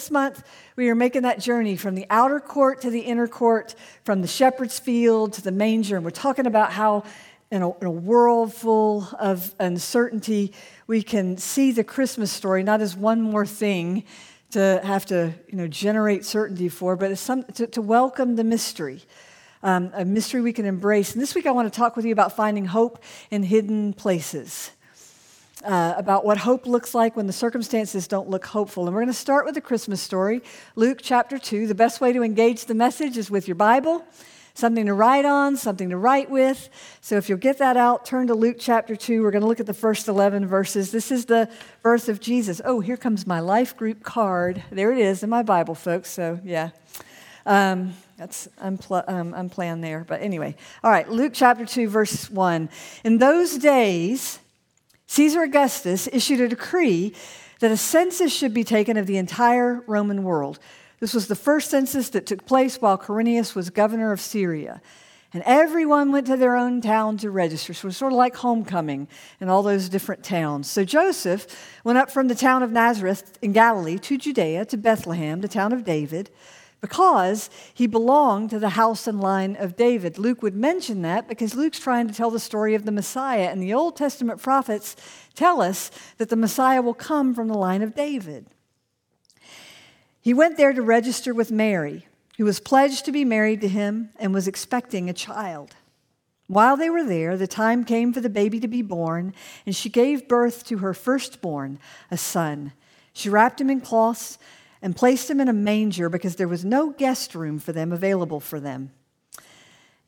This month, we are making that journey from the outer court to the inner court, from the shepherd's field to the manger. And we're talking about how, in a, in a world full of uncertainty, we can see the Christmas story not as one more thing to have to you know, generate certainty for, but as some, to, to welcome the mystery. Um, a mystery we can embrace. And this week, I want to talk with you about finding hope in hidden places uh, about what hope looks like when the circumstances don't look hopeful. And we're going to start with the Christmas story, Luke chapter 2. The best way to engage the message is with your Bible, something to write on, something to write with. So if you'll get that out, turn to Luke chapter 2. We're going to look at the first 11 verses. This is the birth of Jesus. Oh, here comes my life group card. There it is in my Bible, folks. So, yeah. Um, that's unpl- um, unplanned there. But anyway, all right, Luke chapter 2, verse 1. In those days, Caesar Augustus issued a decree that a census should be taken of the entire Roman world. This was the first census that took place while Quirinius was governor of Syria. And everyone went to their own town to register. So it was sort of like homecoming in all those different towns. So Joseph went up from the town of Nazareth in Galilee to Judea, to Bethlehem, the town of David because he belonged to the house and line of David. Luke would mention that because Luke's trying to tell the story of the Messiah, and the Old Testament prophets tell us that the Messiah will come from the line of David. He went there to register with Mary, who was pledged to be married to him and was expecting a child. While they were there, the time came for the baby to be born, and she gave birth to her firstborn, a son. She wrapped him in cloths and placed him in a manger because there was no guest room for them available for them.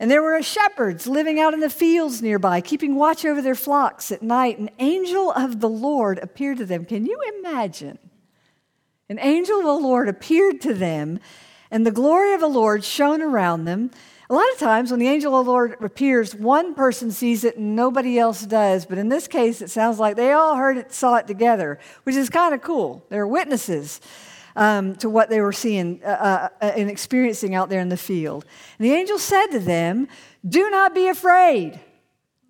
And there were shepherds living out in the fields nearby, keeping watch over their flocks at night. An angel of the Lord appeared to them. Can you imagine? An angel of the Lord appeared to them, and the glory of the Lord shone around them. A lot of times, when the angel of the Lord appears, one person sees it and nobody else does. But in this case, it sounds like they all heard it, saw it together, which is kind of cool. They're witnesses um, to what they were seeing uh, uh, uh, and experiencing out there in the field. And the angel said to them, Do not be afraid.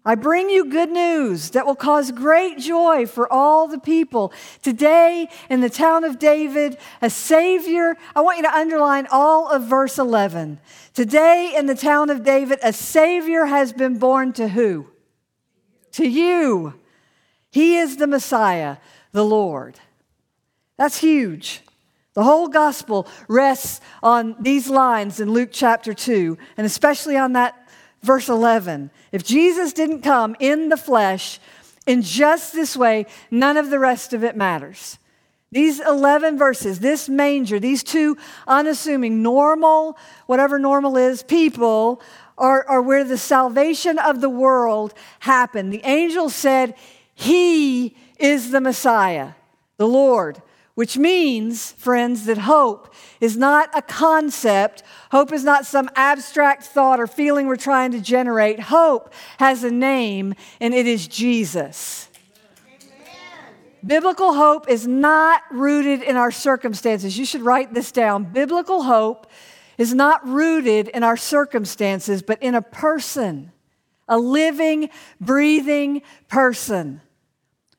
I bring you good news that will cause great joy for all the people. Today, in the town of David, a Savior, I want you to underline all of verse 11. Today, in the town of David, a Savior has been born to who? To you. He is the Messiah, the Lord. That's huge. The whole gospel rests on these lines in Luke chapter 2, and especially on that verse 11. If Jesus didn't come in the flesh in just this way, none of the rest of it matters. These 11 verses, this manger, these two unassuming, normal, whatever normal is, people are, are where the salvation of the world happened. The angel said, He is the Messiah, the Lord which means, friends, that hope is not a concept. Hope is not some abstract thought or feeling we're trying to generate. Hope has a name, and it is Jesus. Biblical hope is not rooted in our circumstances. You should write this down. Biblical hope is not rooted in our circumstances, but in a person, a living, breathing person.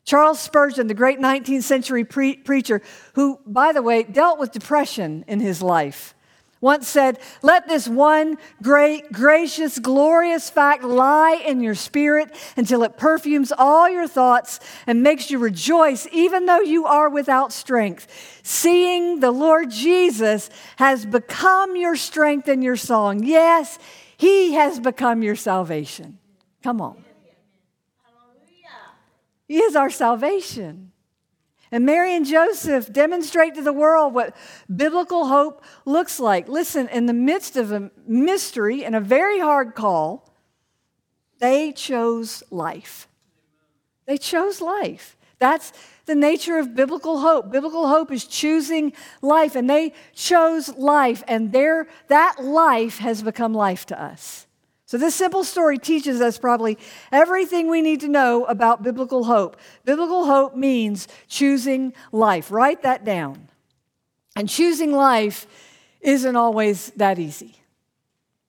Charles Spurgeon, the great 19th century pre- preacher, who, by the way, dealt with depression in his life, once said, Let this one great, gracious, glorious fact lie in your spirit until it perfumes all your thoughts and makes you rejoice, even though you are without strength. Seeing the Lord Jesus has become your strength and your song. Yes, he has become your salvation. Come on. He is our salvation. And Mary and Joseph demonstrate to the world what biblical hope looks like. Listen, in the midst of a mystery and a very hard call, they chose life. They chose life. That's the nature of biblical hope. Biblical hope is choosing life, and they chose life, and their, that life has become life to us. So, this simple story teaches us probably everything we need to know about biblical hope. Biblical hope means choosing life. Write that down. And choosing life isn't always that easy.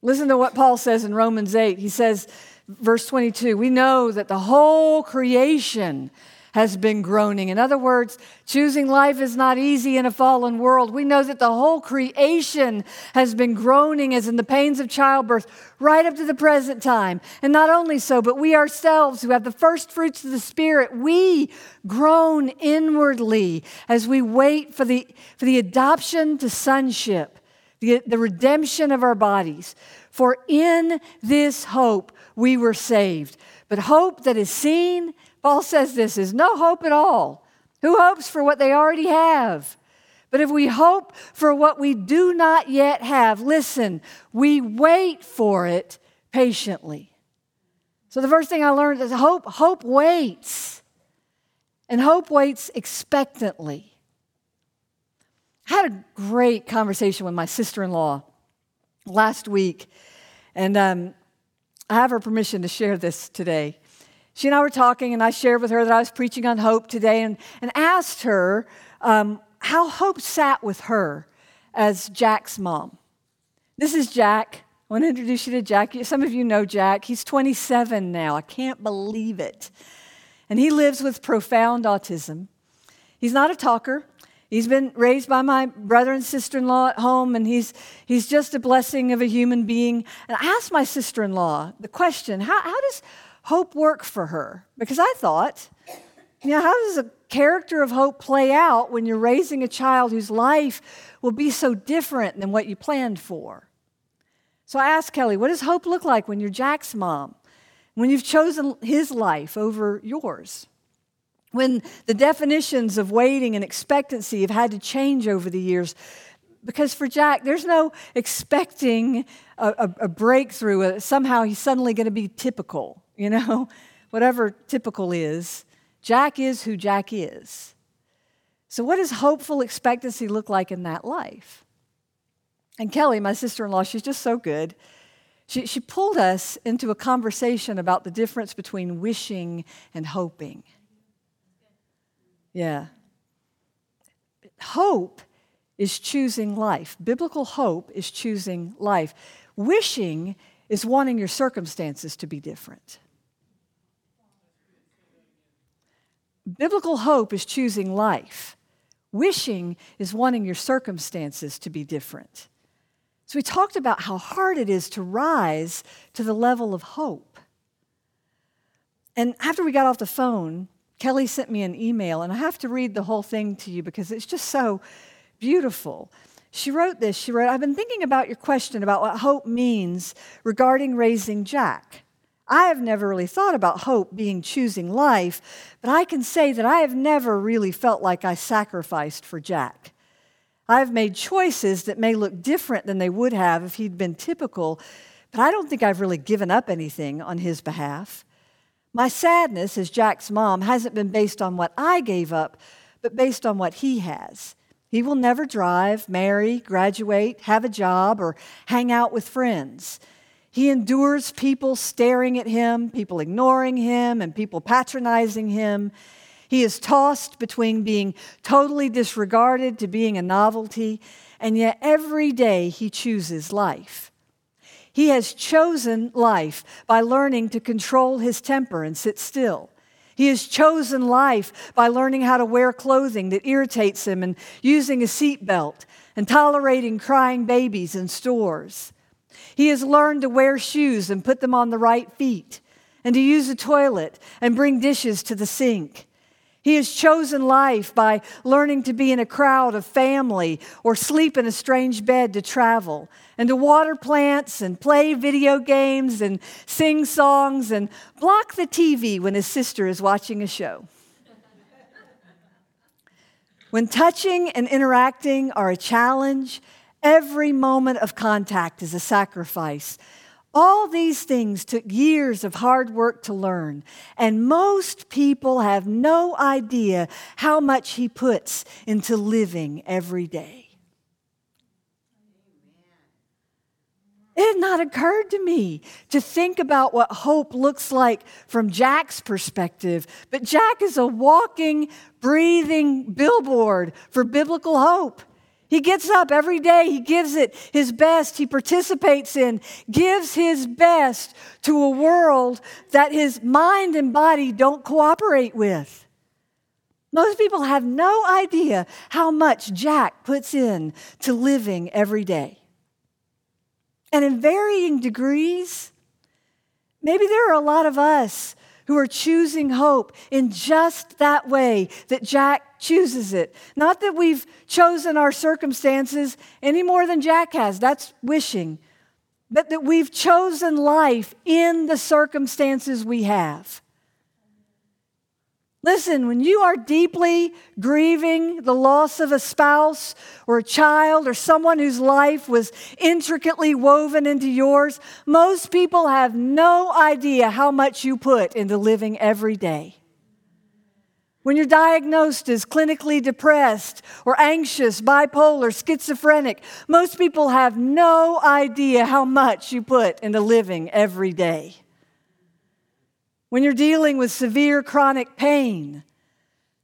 Listen to what Paul says in Romans 8. He says, verse 22, we know that the whole creation has been groaning. In other words, choosing life is not easy in a fallen world. We know that the whole creation has been groaning as in the pains of childbirth right up to the present time. And not only so, but we ourselves who have the first fruits of the Spirit, we groan inwardly as we wait for the, for the adoption to sonship, the, the redemption of our bodies. For in this hope we were saved. But hope that is seen Paul says this is no hope at all. Who hopes for what they already have? But if we hope for what we do not yet have, listen, we wait for it patiently. So the first thing I learned is hope, hope waits. And hope waits expectantly. I had a great conversation with my sister in law last week, and um, I have her permission to share this today. She and I were talking, and I shared with her that I was preaching on hope today and, and asked her um, how hope sat with her as Jack's mom. This is Jack. I want to introduce you to Jack. Some of you know Jack. He's 27 now. I can't believe it. And he lives with profound autism. He's not a talker. He's been raised by my brother and sister in law at home, and he's, he's just a blessing of a human being. And I asked my sister in law the question how, how does hope work for her? Because I thought, you know, how does a character of hope play out when you're raising a child whose life will be so different than what you planned for? So I asked Kelly, what does hope look like when you're Jack's mom? When you've chosen his life over yours? When the definitions of waiting and expectancy have had to change over the years because for Jack, there's no expecting a, a, a breakthrough. Uh, somehow he's suddenly going to be typical you know, whatever typical is. Jack is who Jack is. So, what does hopeful expectancy look like in that life? And Kelly, my sister in law, she's just so good. She, she pulled us into a conversation about the difference between wishing and hoping. Yeah. Hope is choosing life. Biblical hope is choosing life. Wishing is wanting your circumstances to be different. Biblical hope is choosing life. Wishing is wanting your circumstances to be different. So we talked about how hard it is to rise to the level of hope. And after we got off the phone, Kelly sent me an email, and I have to read the whole thing to you because it's just so beautiful. She wrote this. She wrote, I've been thinking about your question about what hope means regarding raising Jack. I have never really thought about hope being choosing life, but I can say that I have never really felt like I sacrificed for Jack. I've made choices that may look different than they would have if he'd been typical, but I don't think I've really given up anything on his behalf. My sadness as Jack's mom hasn't been based on what I gave up, but based on what he has. He will never drive, marry, graduate, have a job, or hang out with friends. He endures people staring at him, people ignoring him, and people patronizing him. He is tossed between being totally disregarded to being a novelty, and yet every day he chooses life. He has chosen life by learning to control his temper and sit still. He has chosen life by learning how to wear clothing that irritates him and using a seatbelt and tolerating crying babies in stores. He has learned to wear shoes and put them on the right feet, and to use a toilet and bring dishes to the sink. He has chosen life by learning to be in a crowd of family or sleep in a strange bed to travel and to water plants and play video games and sing songs and block the TV when his sister is watching a show. when touching and interacting are a challenge, Every moment of contact is a sacrifice. All these things took years of hard work to learn, and most people have no idea how much he puts into living every day. It had not occurred to me to think about what hope looks like from Jack's perspective, but Jack is a walking, breathing billboard for biblical hope. He gets up every day, he gives it his best, he participates in, gives his best to a world that his mind and body don't cooperate with. Most people have no idea how much Jack puts in to living every day. And in varying degrees, maybe there are a lot of us who are choosing hope in just that way that Jack chooses it. Not that we've chosen our circumstances any more than Jack has, that's wishing, but that we've chosen life in the circumstances we have. Listen, when you are deeply grieving the loss of a spouse or a child or someone whose life was intricately woven into yours, most people have no idea how much you put into living every day. When you're diagnosed as clinically depressed or anxious, bipolar, schizophrenic, most people have no idea how much you put into living every day when you're dealing with severe chronic pain,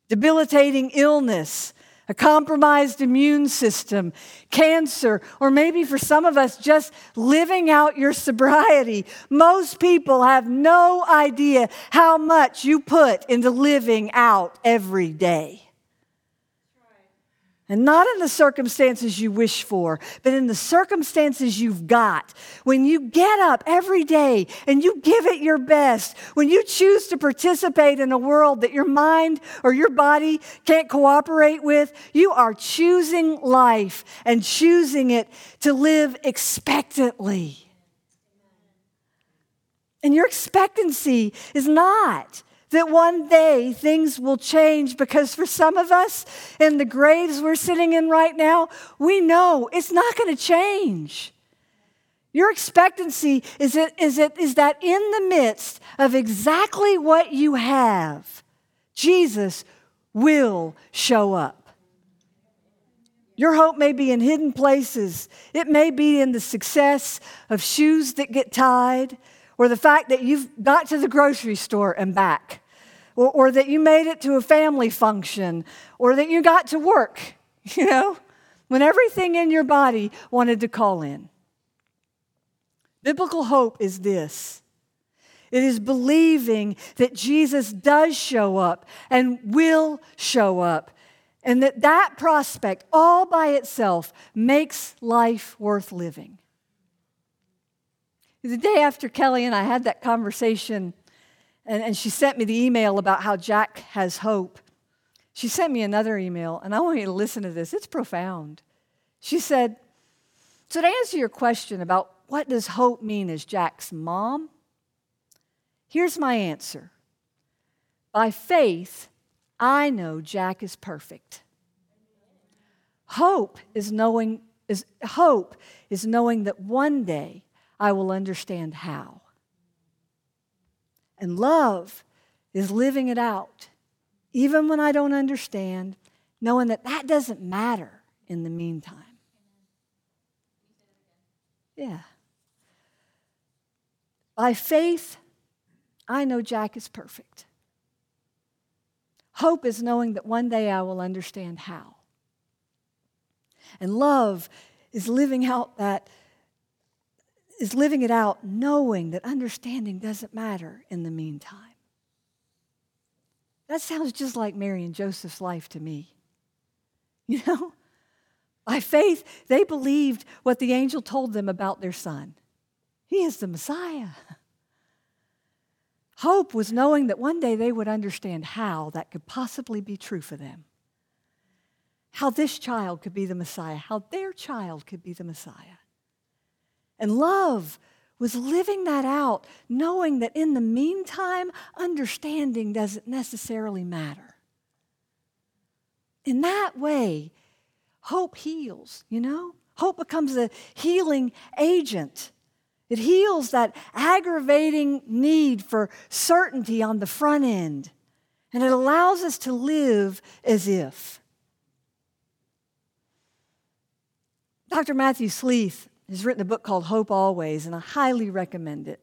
debilitating illness, a compromised immune system, cancer, or maybe for some of us, just living out your sobriety. Most people have no idea how much you put into living out every day. And not in the circumstances you wish for, but in the circumstances you've got. When you get up every day and you give it your best, when you choose to participate in a world that your mind or your body can't cooperate with, you are choosing life and choosing it to live expectantly. And your expectancy is not that one day things will change because for some of us in the graves we're sitting in right now, we know it's not going to change. Your expectancy is, it, is, it, is that in the midst of exactly what you have, Jesus will show up. Your hope may be in hidden places. It may be in the success of shoes that get tied, or the fact that you've got to the grocery store and back, or, or that you made it to a family function, or that you got to work, you know, when everything in your body wanted to call in. Biblical hope is this it is believing that Jesus does show up and will show up, and that that prospect all by itself makes life worth living. The day after Kelly and I had that conversation, and, and she sent me the email about how Jack has hope, she sent me another email, and I want you to listen to this. It's profound. She said, So to answer your question about what does hope mean as Jack's mom, here's my answer. By faith, I know Jack is perfect. Hope is knowing is hope is knowing that one day I will understand how. And love is living it out, even when I don't understand, knowing that that doesn't matter in the meantime. Yeah. By faith, I know Jack is perfect. Hope is knowing that one day I will understand how. And love is living out that is living it out knowing that understanding doesn't matter in the meantime. That sounds just like Mary and Joseph's life to me. You know, by faith, they believed what the angel told them about their son. He is the Messiah. Hope was knowing that one day they would understand how that could possibly be true for them. How this child could be the Messiah, how their child could be the Messiah. And love was living that out, knowing that in the meantime, understanding doesn't necessarily matter. In that way, hope heals, you know? Hope becomes a healing agent. It heals that aggravating need for certainty on the front end. And it allows us to live as if. Dr. Matthew Sleeth has written a book called Hope Always, and I highly recommend it.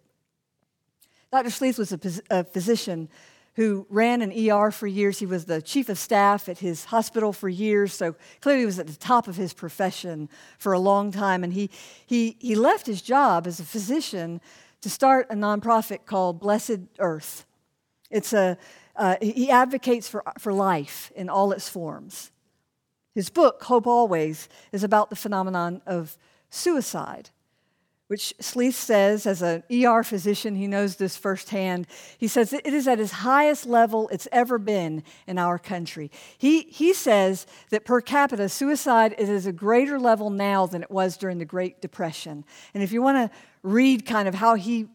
Dr. Sleeth was a, a physician who ran an ER for years. He was the chief of staff at his hospital for years, so clearly he was at the top of his profession for a long time. And he, he, he left his job as a physician to start a nonprofit called Blessed Earth. It's a, uh, he advocates for, for life in all its forms. His book, Hope Always, is about the phenomenon of suicide which Sleeth says, as an ER physician, he knows this firsthand. He says it is at its highest level it's ever been in our country. He, he says that per capita, suicide is at a greater level now than it was during the Great Depression. And if you want to read kind of how he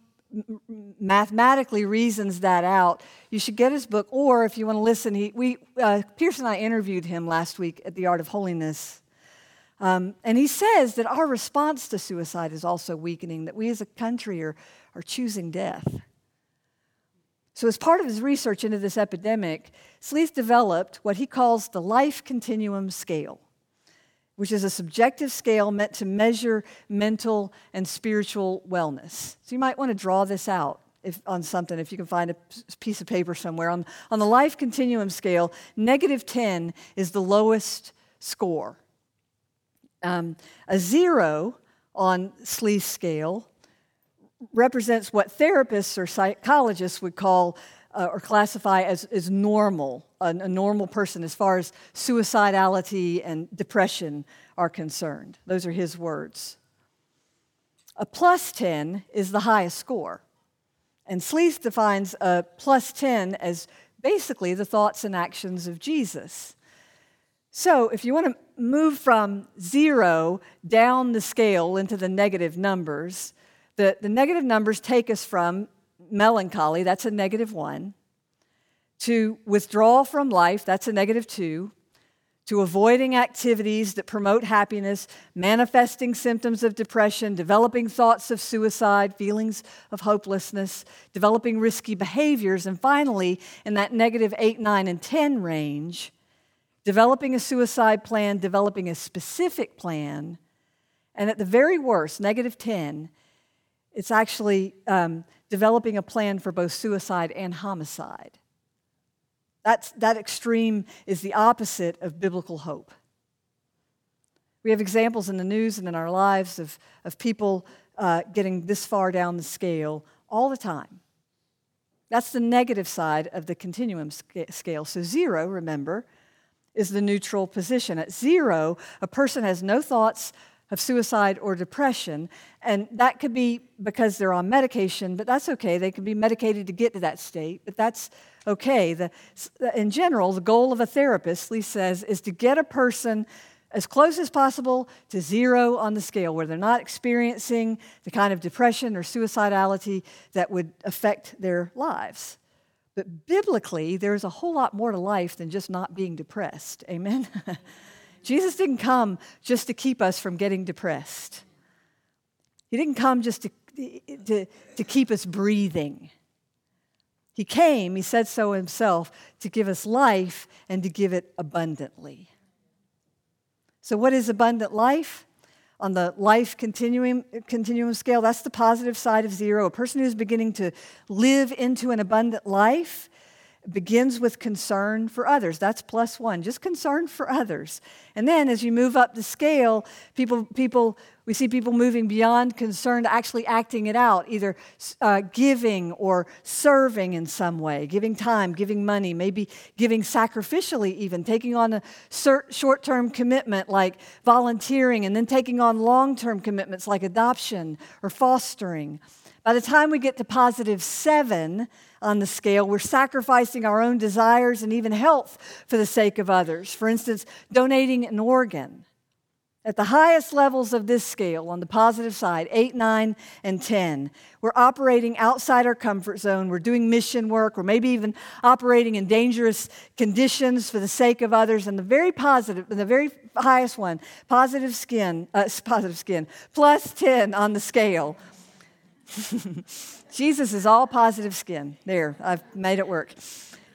mathematically reasons that out, you should get his book. Or if you want to listen, he, we, uh, Pierce and I interviewed him last week at the Art of Holiness um, and he says that our response to suicide is also weakening, that we as a country are, are choosing death. So, as part of his research into this epidemic, Sleeth developed what he calls the life continuum scale, which is a subjective scale meant to measure mental and spiritual wellness. So, you might want to draw this out if, on something if you can find a piece of paper somewhere. On, on the life continuum scale, negative 10 is the lowest score. Um, a zero on Sleeth's scale represents what therapists or psychologists would call uh, or classify as, as normal, a, a normal person as far as suicidality and depression are concerned. Those are his words. A plus 10 is the highest score. And Sleeth defines a plus 10 as basically the thoughts and actions of Jesus. So, if you want to move from zero down the scale into the negative numbers, the, the negative numbers take us from melancholy, that's a negative one, to withdrawal from life, that's a negative two, to avoiding activities that promote happiness, manifesting symptoms of depression, developing thoughts of suicide, feelings of hopelessness, developing risky behaviors, and finally, in that negative 8, 9, and 10 range, developing a suicide plan, developing a specific plan, and at the very worst, negative 10, it's actually um, developing a plan for both suicide and homicide. That's, that extreme is the opposite of biblical hope. We have examples in the news and in our lives of, of people uh, getting this far down the scale all the time. That's the negative side of the continuum scale. So, zero, remember, is the neutral position. At zero, a person has no thoughts of suicide or depression, and that could be because they're on medication, but that's okay. They can be medicated to get to that state, but that's okay. The, in general, the goal of a therapist, Lee says, is to get a person as close as possible to zero on the scale, where they're not experiencing the kind of depression or suicidality that would affect their lives. But biblically, there's a whole lot more to life than just not being depressed. Amen? Jesus didn't come just to keep us from getting depressed, He didn't come just to, to, to keep us breathing. He came, He said so Himself, to give us life and to give it abundantly. So, what is abundant life? On the life continuum, continuum scale, that's the positive side of zero. A person who's beginning to live into an abundant life begins with concern for others. That's plus one, just concern for others. And then as you move up the scale, people, people we see people moving beyond concern to actually acting it out, either uh, giving or serving in some way, giving time, giving money, maybe giving sacrificially, even taking on a short term commitment like volunteering, and then taking on long term commitments like adoption or fostering. By the time we get to positive seven on the scale, we're sacrificing our own desires and even health for the sake of others. For instance, donating an organ at the highest levels of this scale, on the positive side, 8, 9, and 10, we're operating outside our comfort zone. We're doing mission work. We're maybe even operating in dangerous conditions for the sake of others. And the very positive, the very highest one, positive skin, uh, positive skin, plus 10 on the scale. Jesus is all positive skin. There, I've made it work.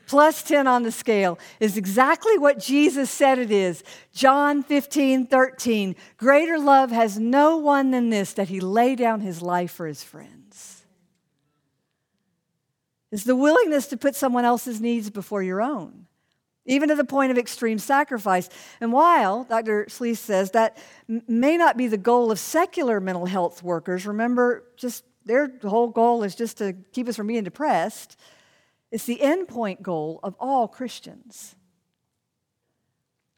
Plus 10 on the scale is exactly what Jesus said it is. John 15, 13. Greater love has no one than this, that he lay down his life for his friends. It's the willingness to put someone else's needs before your own even to the point of extreme sacrifice. And while Dr. Sleeth says that may not be the goal of secular mental health workers, remember, just their whole goal is just to keep us from being depressed. It's the endpoint goal of all Christians.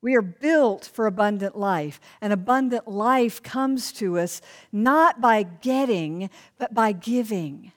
We are built for abundant life, and abundant life comes to us not by getting, but by giving.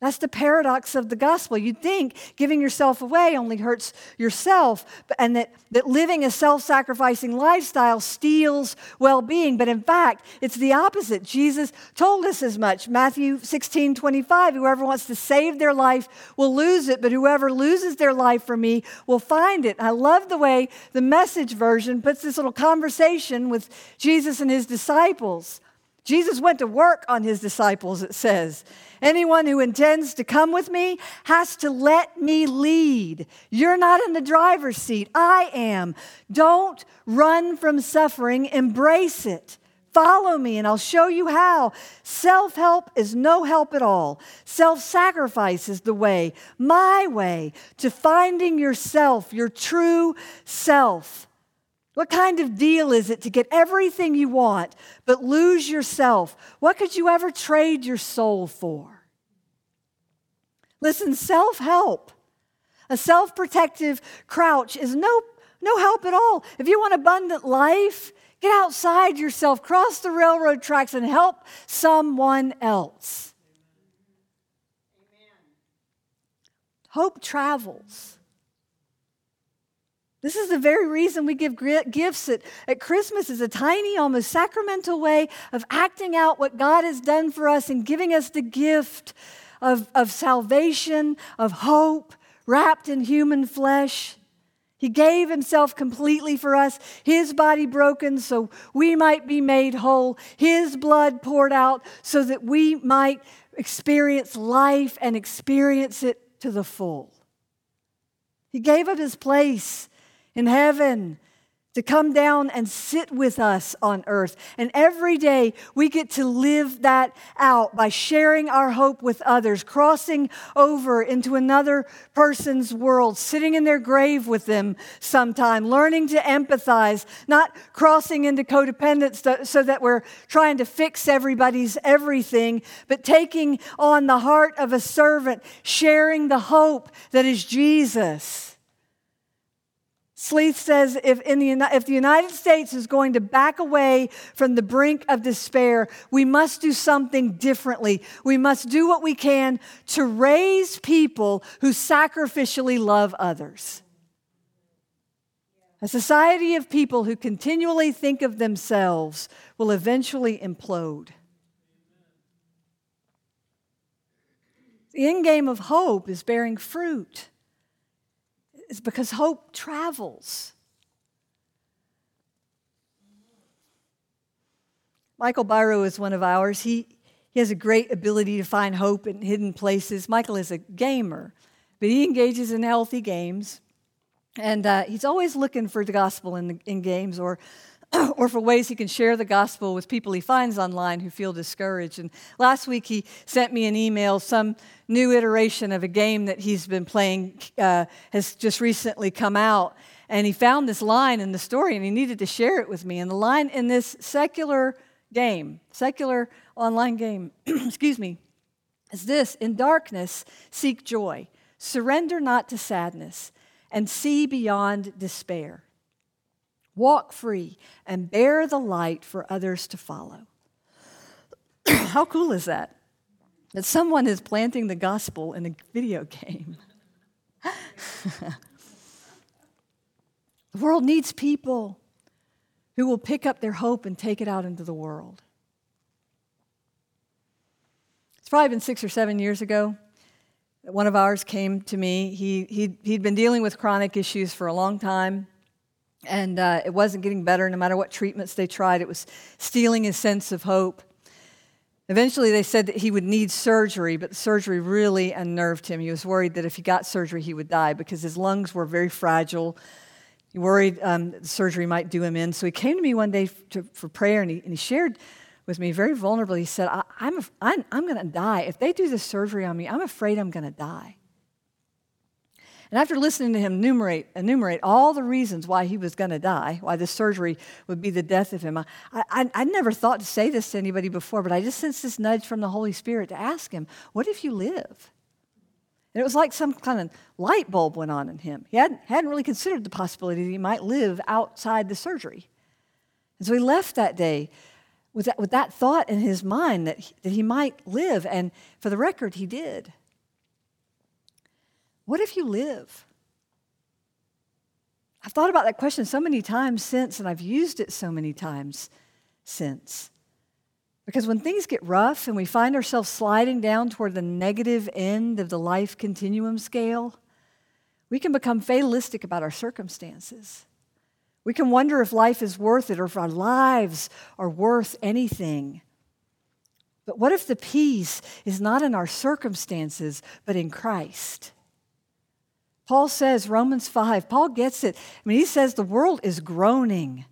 That's the paradox of the gospel. You'd think giving yourself away only hurts yourself, and that, that living a self sacrificing lifestyle steals well being. But in fact, it's the opposite. Jesus told us as much. Matthew 16 25 Whoever wants to save their life will lose it, but whoever loses their life for me will find it. I love the way the message version puts this little conversation with Jesus and his disciples. Jesus went to work on his disciples, it says. Anyone who intends to come with me has to let me lead. You're not in the driver's seat, I am. Don't run from suffering, embrace it. Follow me and I'll show you how. Self help is no help at all. Self sacrifice is the way, my way, to finding yourself, your true self. What kind of deal is it to get everything you want but lose yourself? What could you ever trade your soul for? Listen, self help, a self protective crouch is no, no help at all. If you want abundant life, get outside yourself, cross the railroad tracks, and help someone else. Amen. Hope travels. This is the very reason we give gifts at, at Christmas is a tiny, almost sacramental way of acting out what God has done for us and giving us the gift of, of salvation, of hope, wrapped in human flesh. He gave himself completely for us, his body broken so we might be made whole, his blood poured out so that we might experience life and experience it to the full. He gave up his place in heaven to come down and sit with us on earth. And every day we get to live that out by sharing our hope with others, crossing over into another person's world, sitting in their grave with them sometime, learning to empathize, not crossing into codependence so that we're trying to fix everybody's everything, but taking on the heart of a servant, sharing the hope that is Jesus. Sleeth says if, the, if the United States is going to back away from the brink of despair, we must do something differently. We must do what we can to raise people who sacrificially love others. A society of people who continually think of themselves will eventually implode. The end game of hope is bearing fruit is because hope travels. Michael Biro is one of ours. He, he has a great ability to find hope in hidden places. Michael is a gamer, but he engages in healthy games. And uh, he's always looking for the gospel in, the, in games or, or for ways he can share the gospel with people he finds online who feel discouraged. And last week he sent me an email. Some new iteration of a game that he's been playing uh, has just recently come out. And he found this line in the story and he needed to share it with me. And the line in this secular game, secular online game, excuse me, is this In darkness, seek joy, surrender not to sadness, and see beyond despair. Walk free and bear the light for others to follow. How cool is that? that someone is planting the gospel in a video game. the world needs people who will pick up their hope and take it out into the world. It's probably been six or seven years ago that one of ours came to me. He, he'd, he'd been dealing with chronic issues for a long time, and uh, it wasn't getting better no matter what treatments they tried. It was stealing his sense of hope. Eventually, they said that he would need surgery, but the surgery really unnerved him. He was worried that if he got surgery, he would die because his lungs were very fragile. He worried um, the surgery might do him in. So he came to me one day to, for prayer and he, and he shared with me very vulnerably. He said, I, am I'm, I'm, I'm going to die. If they do this surgery on me, I'm afraid I'm going to die. And after listening to him enumerate, enumerate all the reasons why he was going to die, why this surgery would be the death of him, I, I, I never thought to say this to anybody before, but I just sensed this nudge from the Holy Spirit to ask him, What if you live? And it was like some kind of light bulb went on in him. He hadn't, hadn't really considered the possibility that he might live outside the surgery. And so he left that day with that, with that thought in his mind that he, that he might live. And for the record, he did. What if you live? I've thought about that question so many times since, and I've used it so many times since. Because when things get rough and we find ourselves sliding down toward the negative end of the life continuum scale, we can become fatalistic about our circumstances. We can wonder if life is worth it or if our lives are worth anything. But what if the peace is not in our circumstances, but in Christ? Paul says, Romans 5, Paul gets it. I mean, he says the world is groaning.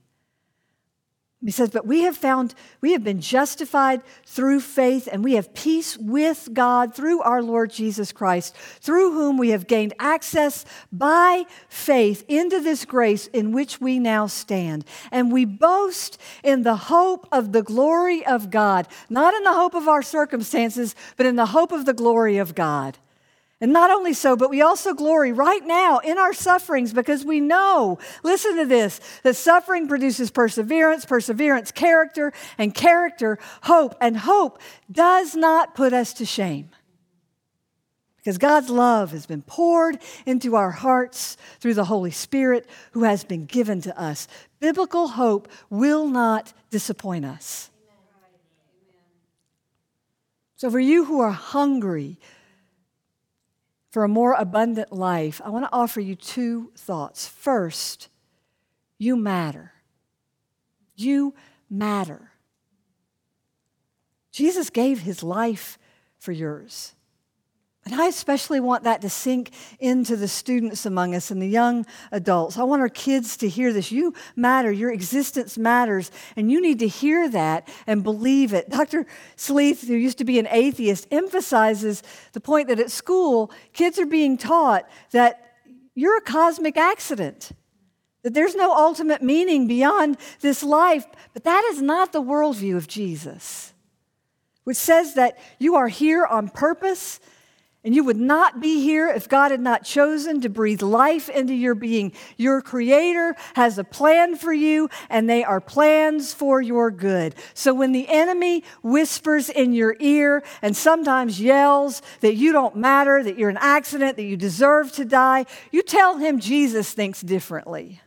He says, But we have found, we have been justified through faith, and we have peace with God through our Lord Jesus Christ, through whom we have gained access by faith into this grace in which we now stand. And we boast in the hope of the glory of God, not in the hope of our circumstances, but in the hope of the glory of God. And not only so, but we also glory right now in our sufferings because we know, listen to this, that suffering produces perseverance, perseverance, character, and character, hope. And hope does not put us to shame. Because God's love has been poured into our hearts through the Holy Spirit who has been given to us. Biblical hope will not disappoint us. So, for you who are hungry, for a more abundant life, I want to offer you two thoughts. First, you matter. You matter. Jesus gave his life for yours. And I especially want that to sink into the students among us and the young adults. I want our kids to hear this. You matter, your existence matters, and you need to hear that and believe it. Dr. Sleeth, who used to be an atheist, emphasizes the point that at school, kids are being taught that you're a cosmic accident, that there's no ultimate meaning beyond this life. But that is not the worldview of Jesus, which says that you are here on purpose and you would not be here if God had not chosen to breathe life into your being. Your Creator has a plan for you, and they are plans for your good. So when the enemy whispers in your ear and sometimes yells that you don't matter, that you're an accident, that you deserve to die, you tell him Jesus thinks differently.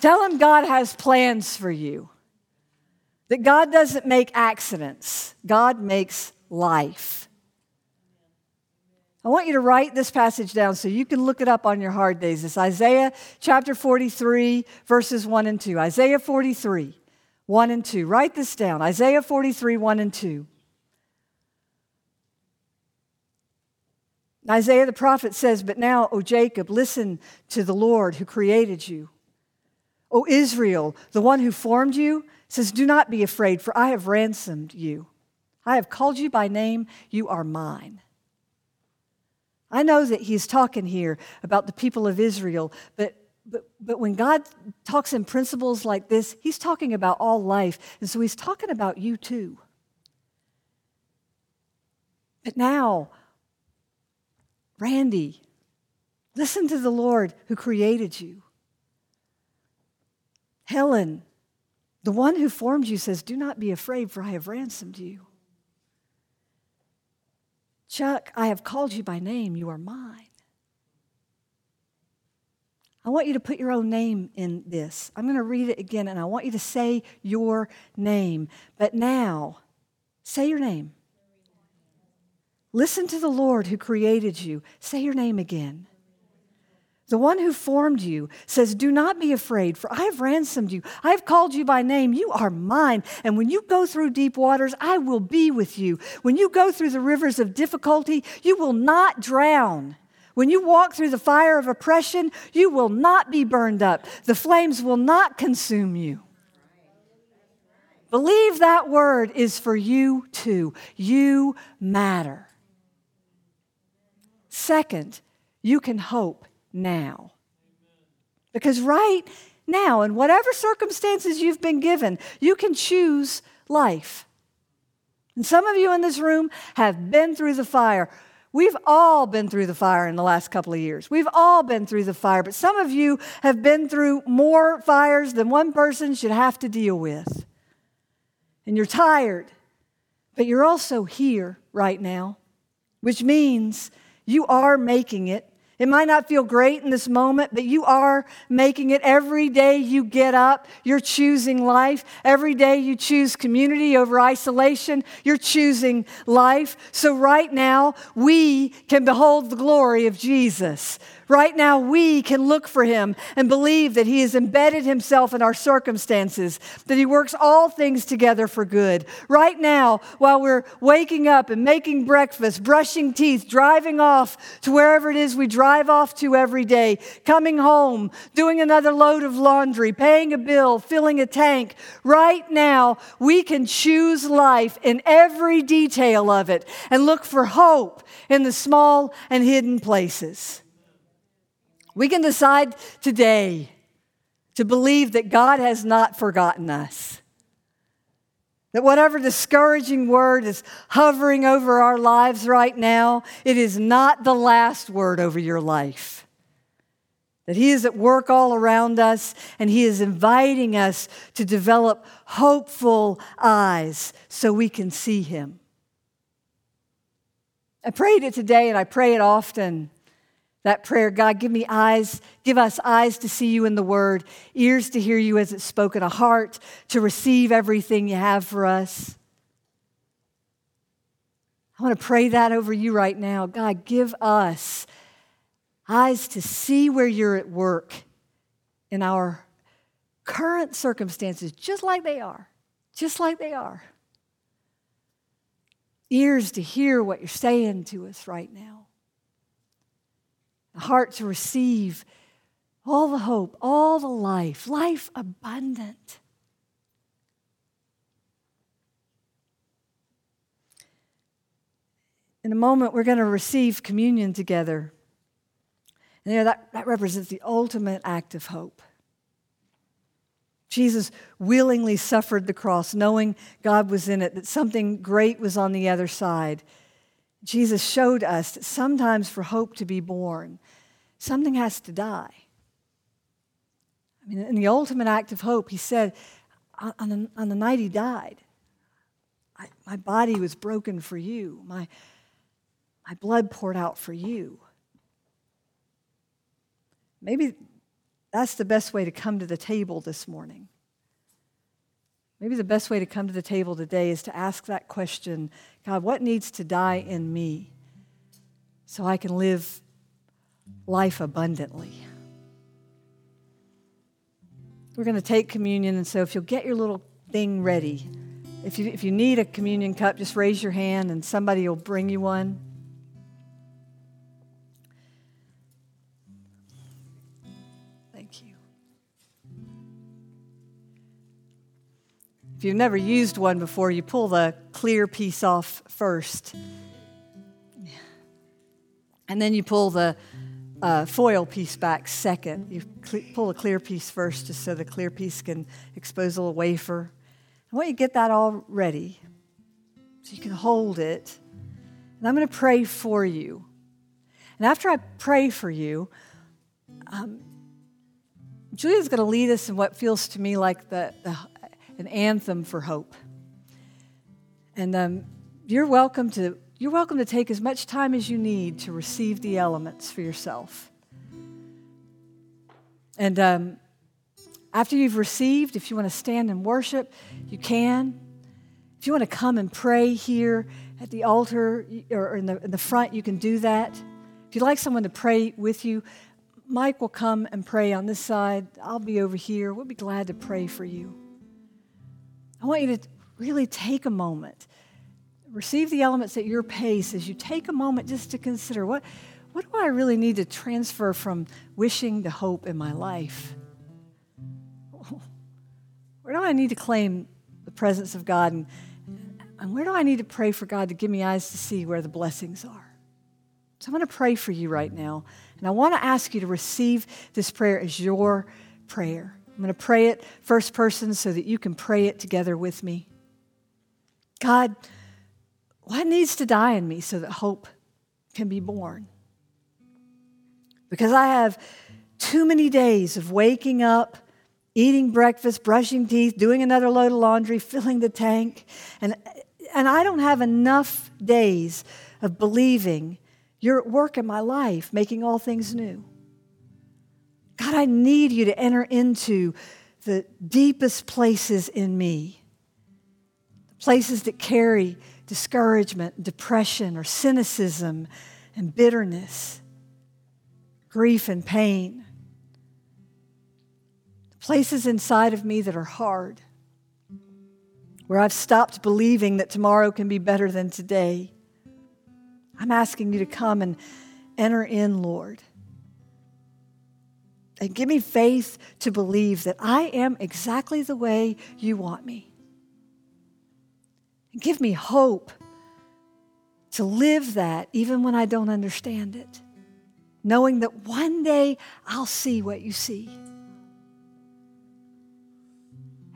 Tell him God has plans for you. That God doesn't make accidents, God makes life. I want you to write this passage down so you can look it up on your hard days. It's Isaiah chapter 43, verses 1 and 2. Isaiah 43, 1 and 2. Write this down. Isaiah 43, 1 and 2. Isaiah the prophet says, But now, O Jacob, listen to the Lord who created you. O Israel, the one who formed you, says, Do not be afraid, for I have ransomed you. I have called you by name, you are mine. I know that he's talking here about the people of Israel, but, but, but when God talks in principles like this, he's talking about all life. And so he's talking about you too. But now, Randy, listen to the Lord who created you. Helen, the one who formed you says, Do not be afraid, for I have ransomed you. Chuck, I have called you by name. You are mine. I want you to put your own name in this. I'm going to read it again, and I want you to say your name. But now, say your name. Listen to the Lord who created you. Say your name again. The one who formed you says, Do not be afraid, for I have ransomed you. I have called you by name. You are mine. And when you go through deep waters, I will be with you. When you go through the rivers of difficulty, you will not drown. When you walk through the fire of oppression, you will not be burned up. The flames will not consume you. Believe that word is for you too. You matter. Second, you can hope now. Because right now, in whatever circumstances you've been given, you can choose life. And some of you in this room have been through the fire. We've all been through the fire in the last couple of years. We've all been through the fire, but some of you have been through more fires than one person should have to deal with. And you're tired, but you're also here right now, which means you are making it it might not feel great in this moment, but you are making it every day you get up. You're choosing life. Every day you choose community over isolation. You're choosing life. So, right now, we can behold the glory of Jesus. Right now, we can look for him and believe that he has embedded himself in our circumstances, that he works all things together for good. Right now, while we're waking up and making breakfast, brushing teeth, driving off to wherever it is we drive off to every day, coming home, doing another load of laundry, paying a bill, filling a tank, right now, we can choose life in every detail of it and look for hope in the small and hidden places. We can decide today to believe that God has not forgotten us. That whatever discouraging word is hovering over our lives right now, it is not the last word over your life. That He is at work all around us and He is inviting us to develop hopeful eyes so we can see Him. I prayed it today and I pray it often that prayer, God, give me eyes, give us eyes to see you in the word, ears to hear you as it's spoken, a heart to receive everything you have for us. I want to pray that over you right now. God, give us eyes to see where you're at work in our current circumstances, just like they are, just like they are. Ears to hear what you're saying to us right now a heart to receive all the hope, all the life, life abundant. In a moment, we're going to receive communion together. And there, that, that represents the ultimate act of hope. Jesus willingly suffered the cross, knowing God was in it, that something great was on the other side. Jesus showed us that sometimes for hope to be born, something has to die. I mean, in the ultimate act of hope, he said, on the, on the night he died, I, my body was broken for you, my, my blood poured out for you. Maybe that's the best way to come to the table this morning. Maybe the best way to come to the table today is to ask that question God, what needs to die in me so I can live life abundantly? We're going to take communion, and so if you'll get your little thing ready, if you, if you need a communion cup, just raise your hand and somebody will bring you one. If you've never used one before, you pull the clear piece off first. And then you pull the uh, foil piece back second. You cl- pull the clear piece first just so the clear piece can expose a little wafer. I want you to get that all ready so you can hold it. And I'm going to pray for you. And after I pray for you, um, Julia's going to lead us in what feels to me like the, the an anthem for hope. And um, you're welcome to you're welcome to take as much time as you need to receive the elements for yourself. And um, after you've received, if you want to stand and worship, you can. If you want to come and pray here at the altar or in the, in the front, you can do that. If you'd like someone to pray with you, Mike will come and pray on this side. I'll be over here. We'll be glad to pray for you. I want you to really take a moment. Receive the elements at your pace as you take a moment just to consider what, what do I really need to transfer from wishing to hope in my life? Where do I need to claim the presence of God? And, and where do I need to pray for God to give me eyes to see where the blessings are? So I'm going to pray for you right now. And I want to ask you to receive this prayer as your prayer. I'm going to pray it first person so that you can pray it together with me. God, what needs to die in me so that hope can be born? Because I have too many days of waking up, eating breakfast, brushing teeth, doing another load of laundry, filling the tank, and, and I don't have enough days of believing you're at work in my life, making all things new. God, I need you to enter into the deepest places in me, places that carry discouragement, depression, or cynicism and bitterness, grief and pain. Places inside of me that are hard, where I've stopped believing that tomorrow can be better than today. I'm asking you to come and enter in, Lord. And give me faith to believe that I am exactly the way you want me. Give me hope to live that even when I don't understand it, knowing that one day I'll see what you see.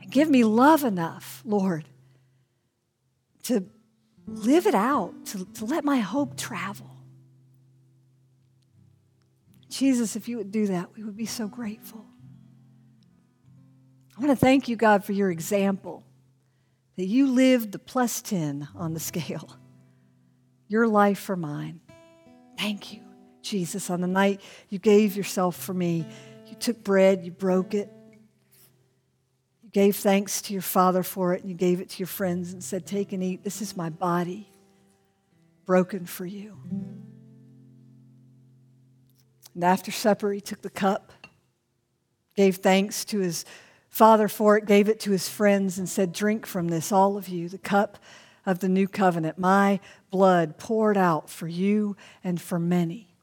And give me love enough, Lord, to live it out, to, to let my hope travel. Jesus, if you would do that, we would be so grateful. I want to thank you, God, for your example that you lived the plus 10 on the scale. Your life for mine. Thank you, Jesus. On the night you gave yourself for me, you took bread, you broke it, you gave thanks to your Father for it, and you gave it to your friends and said, Take and eat. This is my body broken for you. And after supper, he took the cup, gave thanks to his Father for it, gave it to his friends, and said, Drink from this, all of you, the cup of the new covenant, my blood poured out for you and for many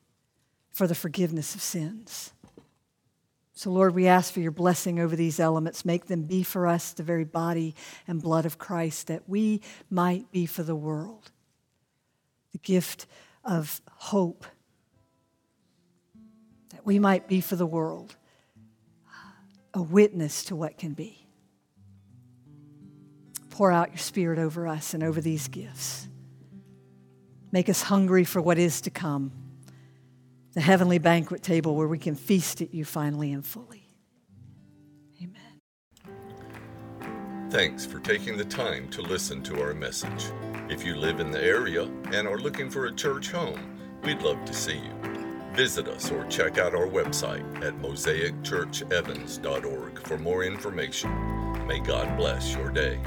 for the forgiveness of sins. So, Lord, we ask for your blessing over these elements. Make them be for us the very body and blood of Christ, that we might be for the world the gift of hope, we might be for the world a witness to what can be. Pour out your Spirit over us and over these gifts. Make us hungry for what is to come the heavenly banquet table where we can feast at you finally and fully. Amen. Thanks for taking the time to listen to our message. If you live in the area and are looking for a church home, we'd love to see you. Visit us or check out our website at mosaicchurchevans.org for more information. May God bless your day.